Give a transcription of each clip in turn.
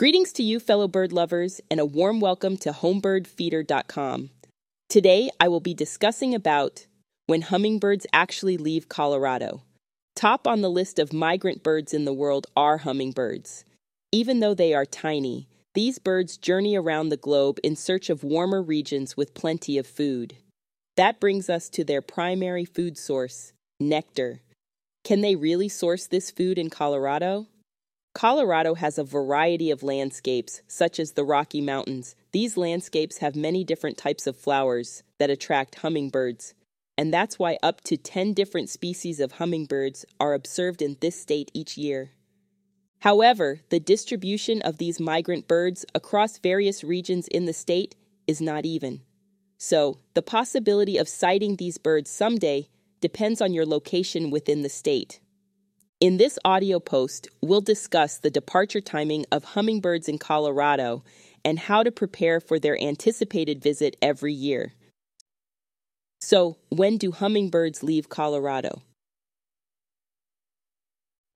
Greetings to you, fellow bird lovers, and a warm welcome to homebirdfeeder.com. Today, I will be discussing about when hummingbirds actually leave Colorado. Top on the list of migrant birds in the world are hummingbirds. Even though they are tiny, these birds journey around the globe in search of warmer regions with plenty of food. That brings us to their primary food source, nectar. Can they really source this food in Colorado? Colorado has a variety of landscapes, such as the Rocky Mountains. These landscapes have many different types of flowers that attract hummingbirds, and that's why up to 10 different species of hummingbirds are observed in this state each year. However, the distribution of these migrant birds across various regions in the state is not even. So, the possibility of sighting these birds someday depends on your location within the state. In this audio post, we'll discuss the departure timing of hummingbirds in Colorado and how to prepare for their anticipated visit every year. So, when do hummingbirds leave Colorado?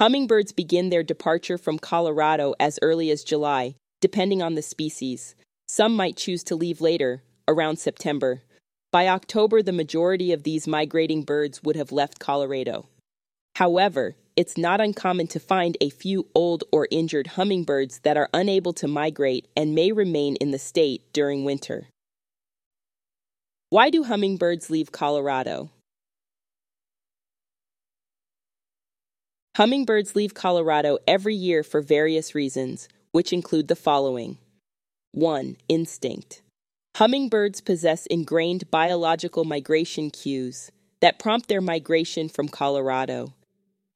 Hummingbirds begin their departure from Colorado as early as July, depending on the species. Some might choose to leave later, around September. By October, the majority of these migrating birds would have left Colorado. However, it's not uncommon to find a few old or injured hummingbirds that are unable to migrate and may remain in the state during winter. Why do hummingbirds leave Colorado? Hummingbirds leave Colorado every year for various reasons, which include the following 1. Instinct. Hummingbirds possess ingrained biological migration cues that prompt their migration from Colorado.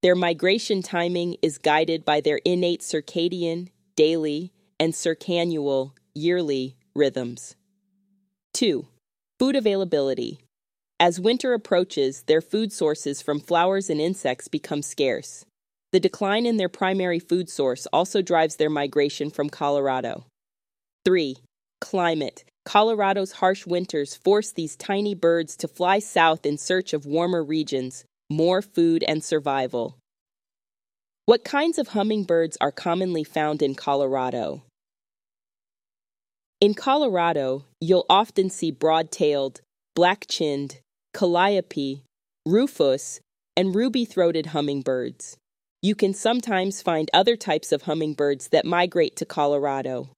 Their migration timing is guided by their innate circadian, daily, and circannual, yearly rhythms. 2. Food availability. As winter approaches, their food sources from flowers and insects become scarce. The decline in their primary food source also drives their migration from Colorado. 3. Climate. Colorado's harsh winters force these tiny birds to fly south in search of warmer regions, more food and survival. What kinds of hummingbirds are commonly found in Colorado? In Colorado, you'll often see broad tailed, black chinned, calliope, rufous, and ruby throated hummingbirds. You can sometimes find other types of hummingbirds that migrate to Colorado.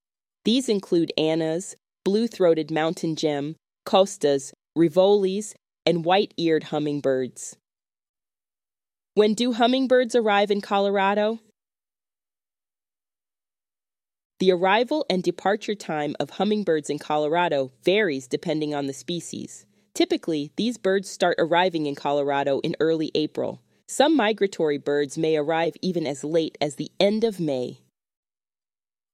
These include Anna's, blue throated mountain gem, Costa's, Rivoli's, and white eared hummingbirds. When do hummingbirds arrive in Colorado? The arrival and departure time of hummingbirds in Colorado varies depending on the species. Typically, these birds start arriving in Colorado in early April. Some migratory birds may arrive even as late as the end of May.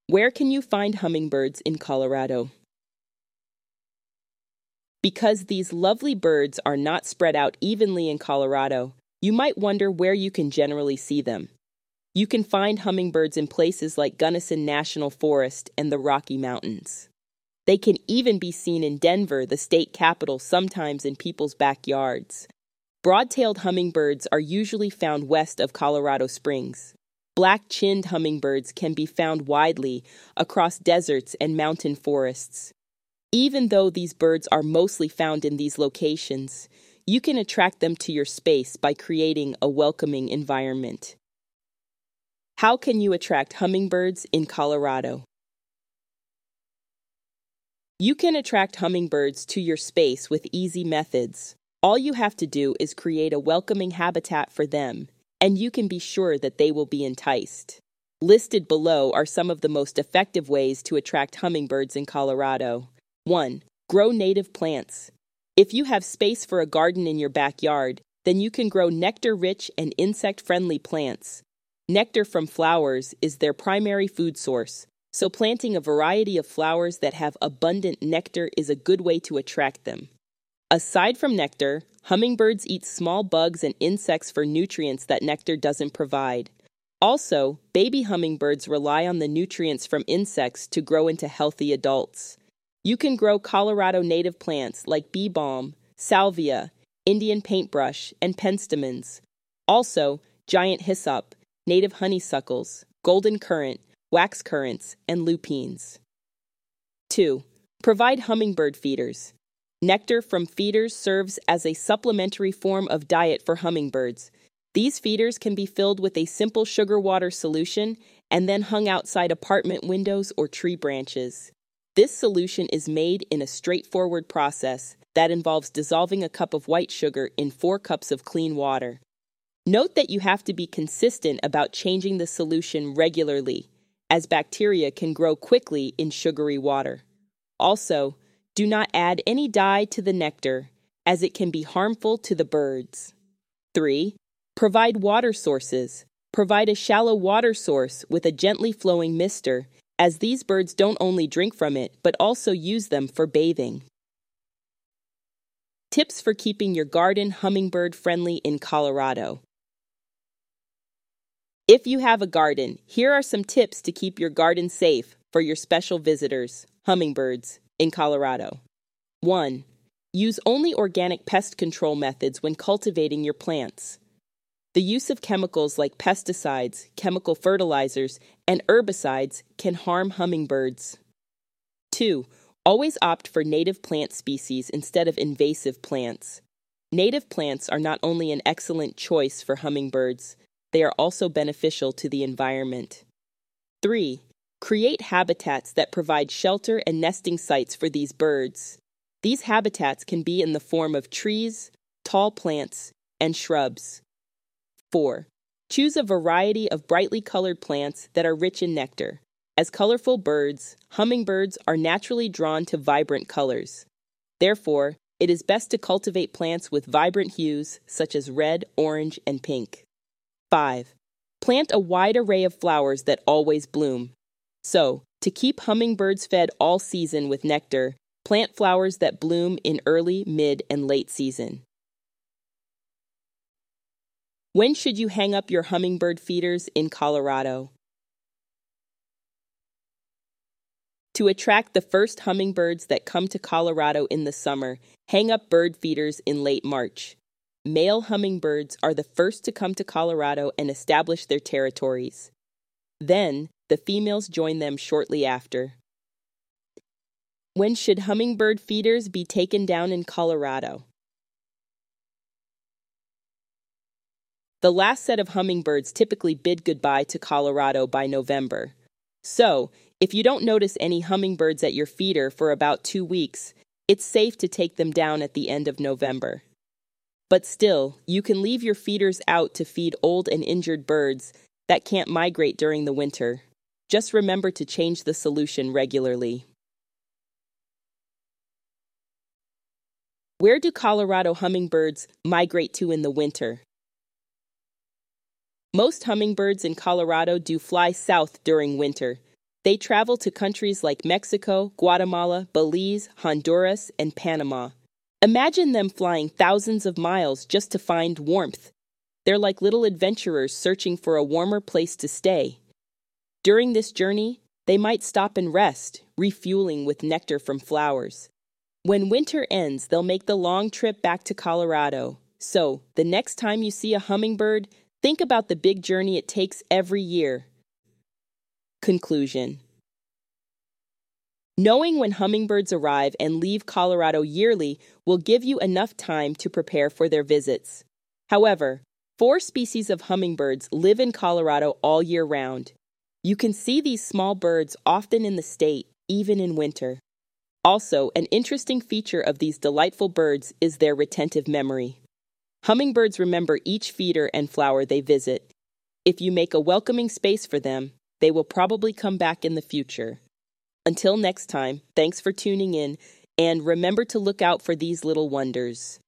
Where can you find hummingbirds in Colorado? Because these lovely birds are not spread out evenly in Colorado, you might wonder where you can generally see them. You can find hummingbirds in places like Gunnison National Forest and the Rocky Mountains. They can even be seen in Denver, the state capital, sometimes in people's backyards. Broad tailed hummingbirds are usually found west of Colorado Springs. Black chinned hummingbirds can be found widely across deserts and mountain forests. Even though these birds are mostly found in these locations, you can attract them to your space by creating a welcoming environment. How can you attract hummingbirds in Colorado? You can attract hummingbirds to your space with easy methods. All you have to do is create a welcoming habitat for them, and you can be sure that they will be enticed. Listed below are some of the most effective ways to attract hummingbirds in Colorado. 1. Grow native plants. If you have space for a garden in your backyard, then you can grow nectar rich and insect friendly plants. Nectar from flowers is their primary food source, so planting a variety of flowers that have abundant nectar is a good way to attract them. Aside from nectar, hummingbirds eat small bugs and insects for nutrients that nectar doesn't provide. Also, baby hummingbirds rely on the nutrients from insects to grow into healthy adults. You can grow Colorado native plants like bee balm, salvia, Indian paintbrush, and penstemons. Also, giant hyssop, native honeysuckles, golden currant, wax currants, and lupines. 2. Provide hummingbird feeders. Nectar from feeders serves as a supplementary form of diet for hummingbirds. These feeders can be filled with a simple sugar water solution and then hung outside apartment windows or tree branches. This solution is made in a straightforward process that involves dissolving a cup of white sugar in four cups of clean water. Note that you have to be consistent about changing the solution regularly, as bacteria can grow quickly in sugary water. Also, do not add any dye to the nectar, as it can be harmful to the birds. 3. Provide water sources. Provide a shallow water source with a gently flowing mister as these birds don't only drink from it, but also use them for bathing. Tips for keeping your garden hummingbird friendly in Colorado. If you have a garden, here are some tips to keep your garden safe for your special visitors, hummingbirds, in Colorado. 1. Use only organic pest control methods when cultivating your plants. The use of chemicals like pesticides, chemical fertilizers, and herbicides can harm hummingbirds. 2. Always opt for native plant species instead of invasive plants. Native plants are not only an excellent choice for hummingbirds, they are also beneficial to the environment. 3. Create habitats that provide shelter and nesting sites for these birds. These habitats can be in the form of trees, tall plants, and shrubs. 4. Choose a variety of brightly colored plants that are rich in nectar. As colorful birds, hummingbirds are naturally drawn to vibrant colors. Therefore, it is best to cultivate plants with vibrant hues such as red, orange, and pink. 5. Plant a wide array of flowers that always bloom. So, to keep hummingbirds fed all season with nectar, plant flowers that bloom in early, mid, and late season. When should you hang up your hummingbird feeders in Colorado? To attract the first hummingbirds that come to Colorado in the summer, hang up bird feeders in late March. Male hummingbirds are the first to come to Colorado and establish their territories. Then, the females join them shortly after. When should hummingbird feeders be taken down in Colorado? The last set of hummingbirds typically bid goodbye to Colorado by November. So, if you don't notice any hummingbirds at your feeder for about two weeks, it's safe to take them down at the end of November. But still, you can leave your feeders out to feed old and injured birds that can't migrate during the winter. Just remember to change the solution regularly. Where do Colorado hummingbirds migrate to in the winter? Most hummingbirds in Colorado do fly south during winter. They travel to countries like Mexico, Guatemala, Belize, Honduras, and Panama. Imagine them flying thousands of miles just to find warmth. They're like little adventurers searching for a warmer place to stay. During this journey, they might stop and rest, refueling with nectar from flowers. When winter ends, they'll make the long trip back to Colorado. So, the next time you see a hummingbird, Think about the big journey it takes every year. Conclusion Knowing when hummingbirds arrive and leave Colorado yearly will give you enough time to prepare for their visits. However, four species of hummingbirds live in Colorado all year round. You can see these small birds often in the state, even in winter. Also, an interesting feature of these delightful birds is their retentive memory. Hummingbirds remember each feeder and flower they visit. If you make a welcoming space for them, they will probably come back in the future. Until next time, thanks for tuning in, and remember to look out for these little wonders.